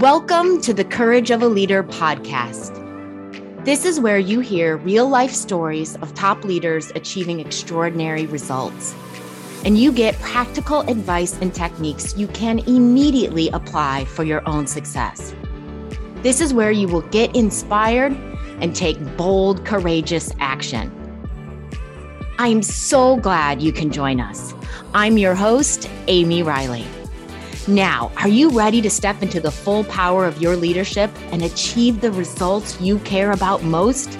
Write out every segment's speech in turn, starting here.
Welcome to the Courage of a Leader podcast. This is where you hear real life stories of top leaders achieving extraordinary results. And you get practical advice and techniques you can immediately apply for your own success. This is where you will get inspired and take bold, courageous action. I'm so glad you can join us. I'm your host, Amy Riley. Now, are you ready to step into the full power of your leadership and achieve the results you care about most?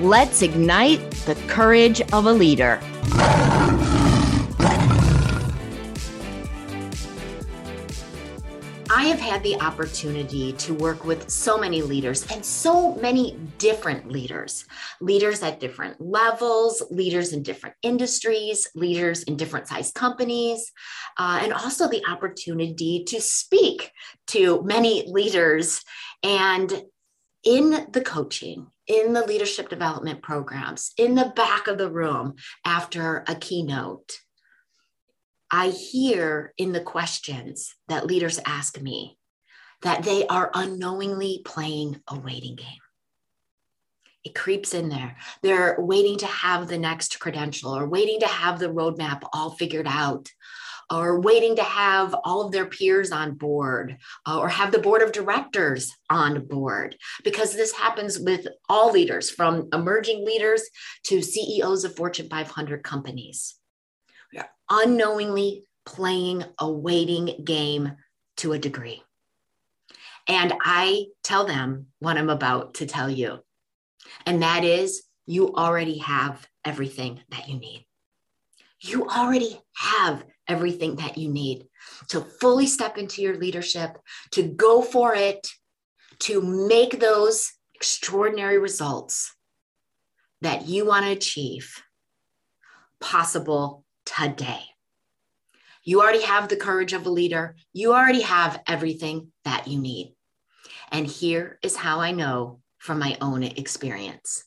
Let's ignite the courage of a leader. Have had the opportunity to work with so many leaders and so many different leaders, leaders at different levels, leaders in different industries, leaders in different size companies, uh, and also the opportunity to speak to many leaders. And in the coaching, in the leadership development programs, in the back of the room after a keynote, I hear in the questions that leaders ask me that they are unknowingly playing a waiting game. It creeps in there. They're waiting to have the next credential or waiting to have the roadmap all figured out or waiting to have all of their peers on board uh, or have the board of directors on board because this happens with all leaders from emerging leaders to CEOs of Fortune 500 companies unknowingly playing a waiting game to a degree. And I tell them what I'm about to tell you. And that is, you already have everything that you need. You already have everything that you need to fully step into your leadership, to go for it, to make those extraordinary results that you want to achieve possible today. You already have the courage of a leader. You already have everything that you need. And here is how I know from my own experience.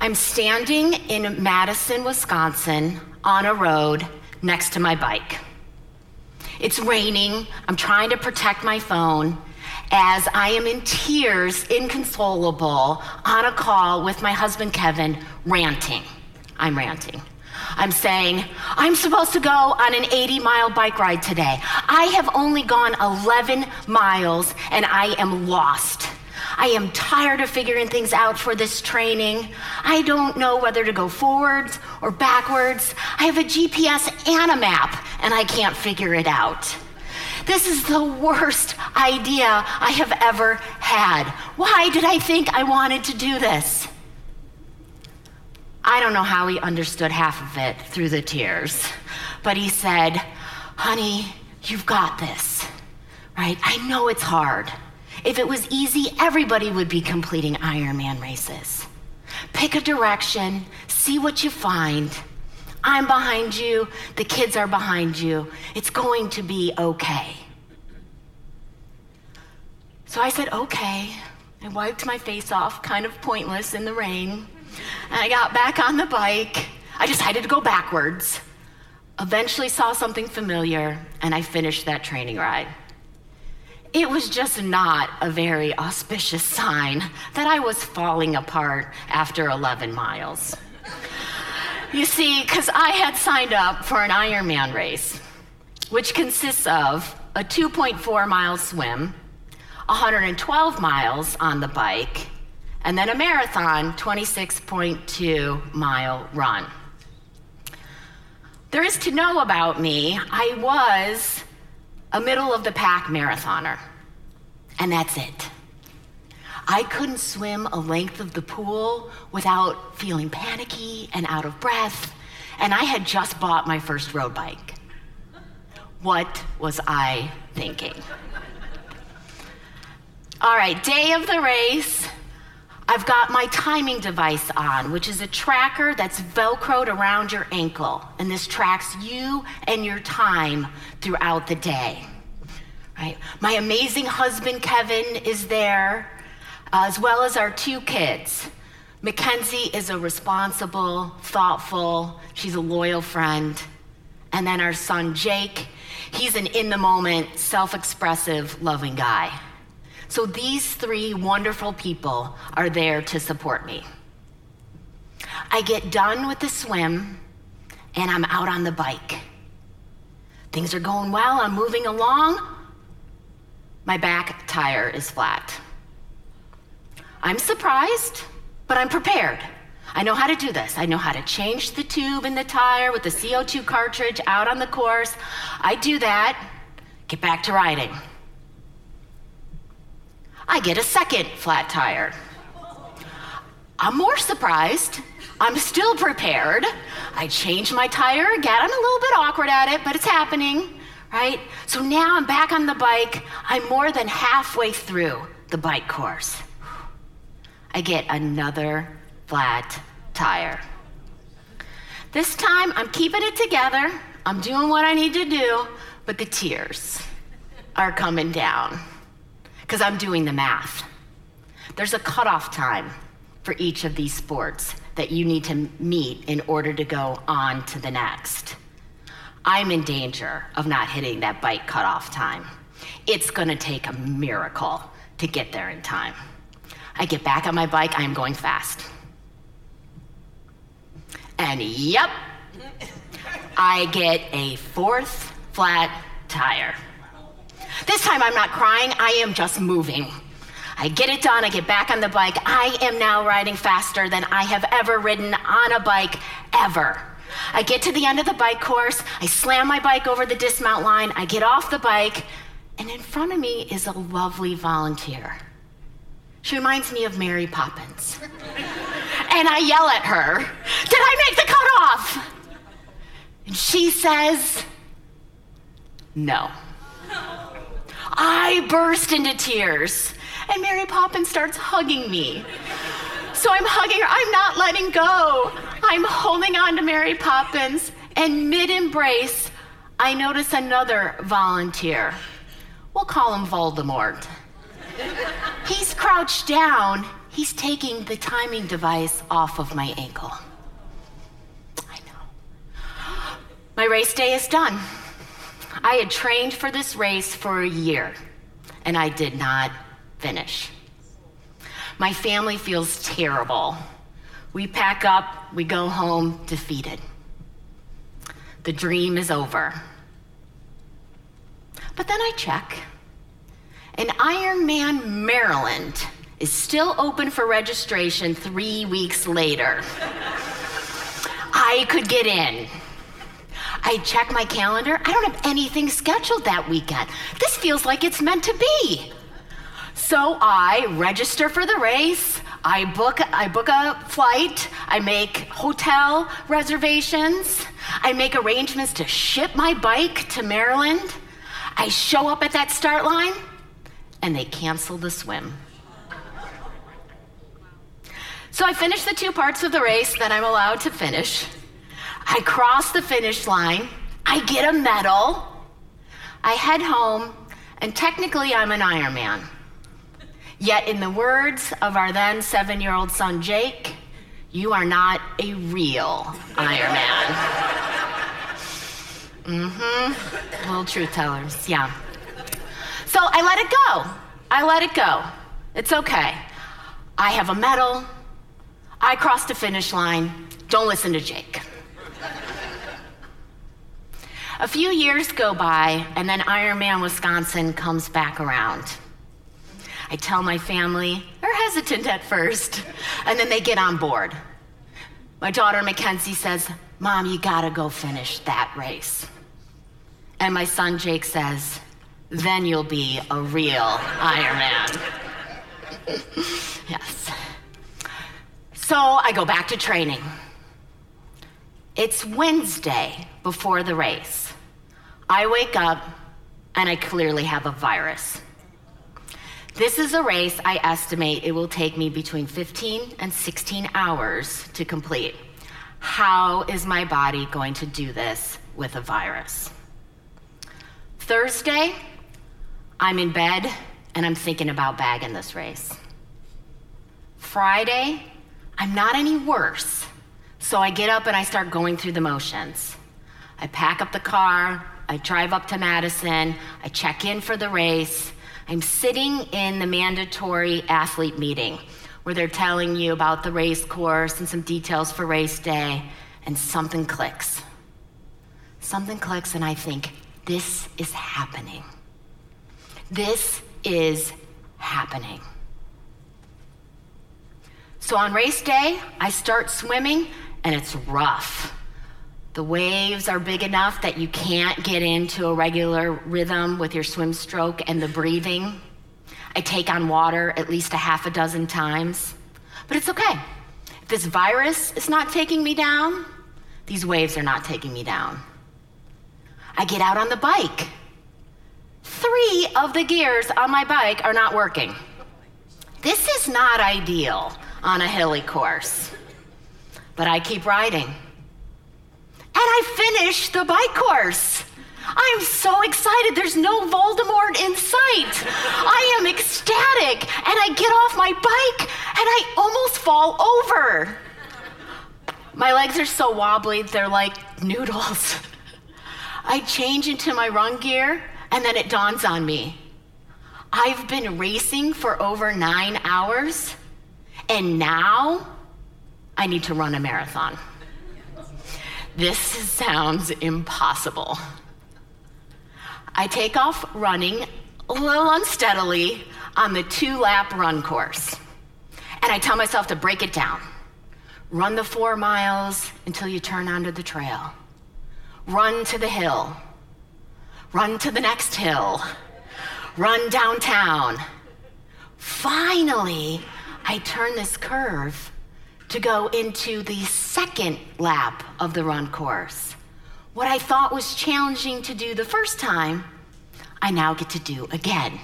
I'm standing in Madison, Wisconsin on a road next to my bike. It's raining. I'm trying to protect my phone as I am in tears, inconsolable, on a call with my husband Kevin, ranting. I'm ranting. I'm saying, I'm supposed to go on an 80 mile bike ride today. I have only gone 11 miles and I am lost. I am tired of figuring things out for this training. I don't know whether to go forwards or backwards. I have a GPS and a map, and I can't figure it out. This is the worst idea I have ever had. Why did I think I wanted to do this? I don't know how he understood half of it through the tears, but he said, Honey, you've got this, right? I know it's hard. If it was easy, everybody would be completing Ironman races. Pick a direction, see what you find. I'm behind you, the kids are behind you. It's going to be okay. So I said, Okay. I wiped my face off, kind of pointless in the rain. And I got back on the bike. I decided to go backwards. Eventually saw something familiar, and I finished that training ride. It was just not a very auspicious sign that I was falling apart after 11 miles. You see, because I had signed up for an Ironman race, which consists of a 2.4 mile swim, 112 miles on the bike, and then a marathon 26.2 mile run. There is to know about me, I was a middle of the pack marathoner, and that's it. I couldn't swim a length of the pool without feeling panicky and out of breath, and I had just bought my first road bike. What was I thinking? All right, day of the race. I've got my timing device on, which is a tracker that's velcroed around your ankle. And this tracks you and your time throughout the day. Right? My amazing husband, Kevin, is there, as well as our two kids. Mackenzie is a responsible, thoughtful, she's a loyal friend. and then our son Jake. He's an in the moment, self expressive, loving guy. So these three wonderful people are there to support me. I get done with the swim and I'm out on the bike. Things are going well, I'm moving along. My back tire is flat. I'm surprised, but I'm prepared. I know how to do this. I know how to change the tube in the tire with the CO2 cartridge out on the course. I do that, get back to riding. I get a second flat tire. I'm more surprised. I'm still prepared. I change my tire again. I'm a little bit awkward at it, but it's happening, right? So now I'm back on the bike. I'm more than halfway through the bike course. I get another flat tire. This time I'm keeping it together. I'm doing what I need to do, but the tears are coming down because I'm doing the math. There's a cutoff time for each of these sports that you need to meet in order to go on to the next. I'm in danger of not hitting that bike cutoff time. It's gonna take a miracle to get there in time. I get back on my bike, I am going fast. And yep, I get a fourth flat tire. This time I'm not crying, I am just moving. I get it done, I get back on the bike. I am now riding faster than I have ever ridden on a bike ever. I get to the end of the bike course, I slam my bike over the dismount line, I get off the bike, and in front of me is a lovely volunteer. She reminds me of Mary Poppins. and I yell at her, Did I make the cutoff? And she says, No. I burst into tears, and Mary Poppins starts hugging me. So I'm hugging her. I'm not letting go. I'm holding on to Mary Poppins, and mid embrace, I notice another volunteer. We'll call him Voldemort. He's crouched down. He's taking the timing device off of my ankle. I know. My race day is done. I had trained for this race for a year, and I did not finish. My family feels terrible. We pack up, we go home defeated. The dream is over. But then I check, and Ironman Maryland is still open for registration three weeks later. I could get in. I check my calendar. I don't have anything scheduled that weekend. This feels like it's meant to be. So I register for the race. I book I book a flight. I make hotel reservations. I make arrangements to ship my bike to Maryland. I show up at that start line and they cancel the swim. So I finish the two parts of the race that I'm allowed to finish. I cross the finish line. I get a medal. I head home, and technically I'm an Ironman. Yet, in the words of our then seven year old son Jake, you are not a real Ironman. mm hmm. Little truth tellers, yeah. So I let it go. I let it go. It's okay. I have a medal. I crossed the finish line. Don't listen to Jake. A few years go by, and then Ironman Wisconsin comes back around. I tell my family, they're hesitant at first, and then they get on board. My daughter Mackenzie says, Mom, you gotta go finish that race. And my son Jake says, then you'll be a real Ironman. yes. So I go back to training. It's Wednesday before the race. I wake up and I clearly have a virus. This is a race I estimate it will take me between 15 and 16 hours to complete. How is my body going to do this with a virus? Thursday, I'm in bed and I'm thinking about bagging this race. Friday, I'm not any worse, so I get up and I start going through the motions. I pack up the car, I drive up to Madison, I check in for the race. I'm sitting in the mandatory athlete meeting where they're telling you about the race course and some details for race day, and something clicks. Something clicks, and I think, this is happening. This is happening. So on race day, I start swimming, and it's rough. The waves are big enough that you can't get into a regular rhythm with your swim stroke and the breathing. I take on water at least a half a dozen times. But it's okay. If this virus is not taking me down, these waves are not taking me down. I get out on the bike. Three of the gears on my bike are not working. This is not ideal on a hilly course. But I keep riding and I finish the bike course. I am so excited. There's no Voldemort in sight. I am ecstatic. And I get off my bike and I almost fall over. My legs are so wobbly, they're like noodles. I change into my run gear and then it dawns on me. I've been racing for over nine hours and now I need to run a marathon. This sounds impossible. I take off running a little unsteadily on the two lap run course. And I tell myself to break it down. Run the four miles until you turn onto the trail. Run to the hill. Run to the next hill. Run downtown. Finally, I turn this curve to go into the second lap of the run course. What I thought was challenging to do the first time, I now get to do again.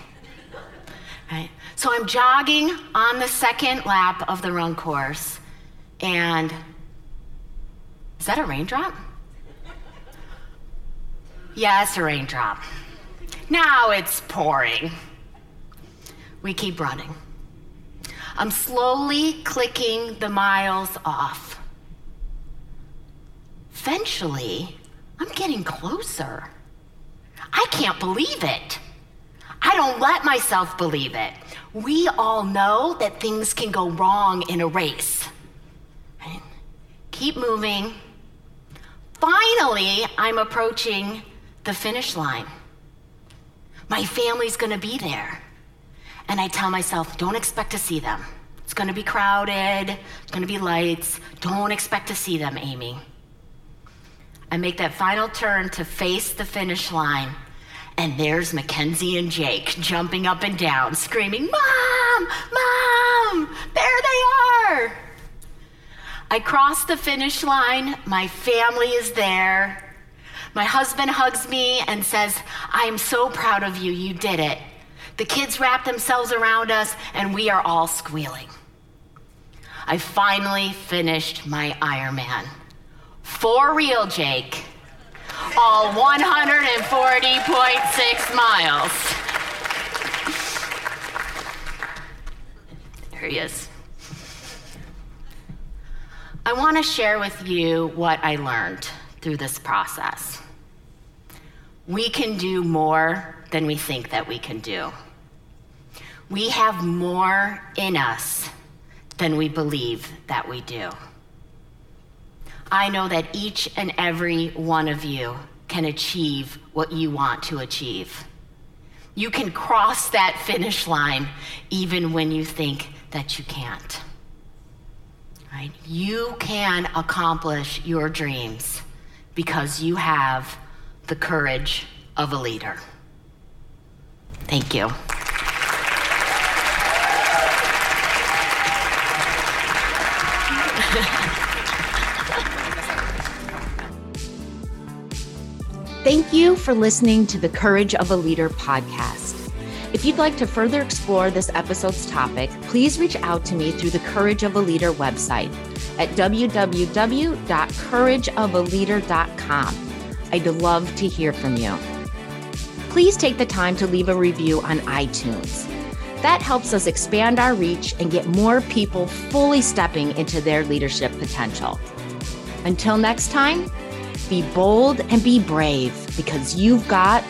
Right? So I'm jogging on the second lap of the run course, and is that a raindrop? Yeah, a raindrop. Now it's pouring. We keep running. I'm slowly clicking the miles off. Eventually, I'm getting closer. I can't believe it. I don't let myself believe it. We all know that things can go wrong in a race. Right? Keep moving. Finally, I'm approaching the finish line. My family's gonna be there. And I tell myself, don't expect to see them. It's to be crowded, it's to be lights. Don't expect to see them, Amy. I make that final turn to face the finish line, and there's Mackenzie and Jake jumping up and down, screaming, Mom! Mom! There they are! I cross the finish line, my family is there. My husband hugs me and says, I am so proud of you, you did it. The kids wrap themselves around us, and we are all squealing. I finally finished my Ironman. For real, Jake. All 140.6 miles. There he is. I want to share with you what I learned through this process. We can do more than we think that we can do. We have more in us than we believe that we do. I know that each and every one of you can achieve what you want to achieve. You can cross that finish line even when you think that you can't. Right? You can accomplish your dreams because you have the courage of a leader. Thank you. Thank you for listening to the Courage of a Leader podcast. If you'd like to further explore this episode's topic, please reach out to me through the Courage of a Leader website at www.courageofaleader.com. I'd love to hear from you. Please take the time to leave a review on iTunes. That helps us expand our reach and get more people fully stepping into their leadership potential. Until next time, Be bold and be brave because you've got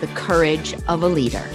the courage of a leader.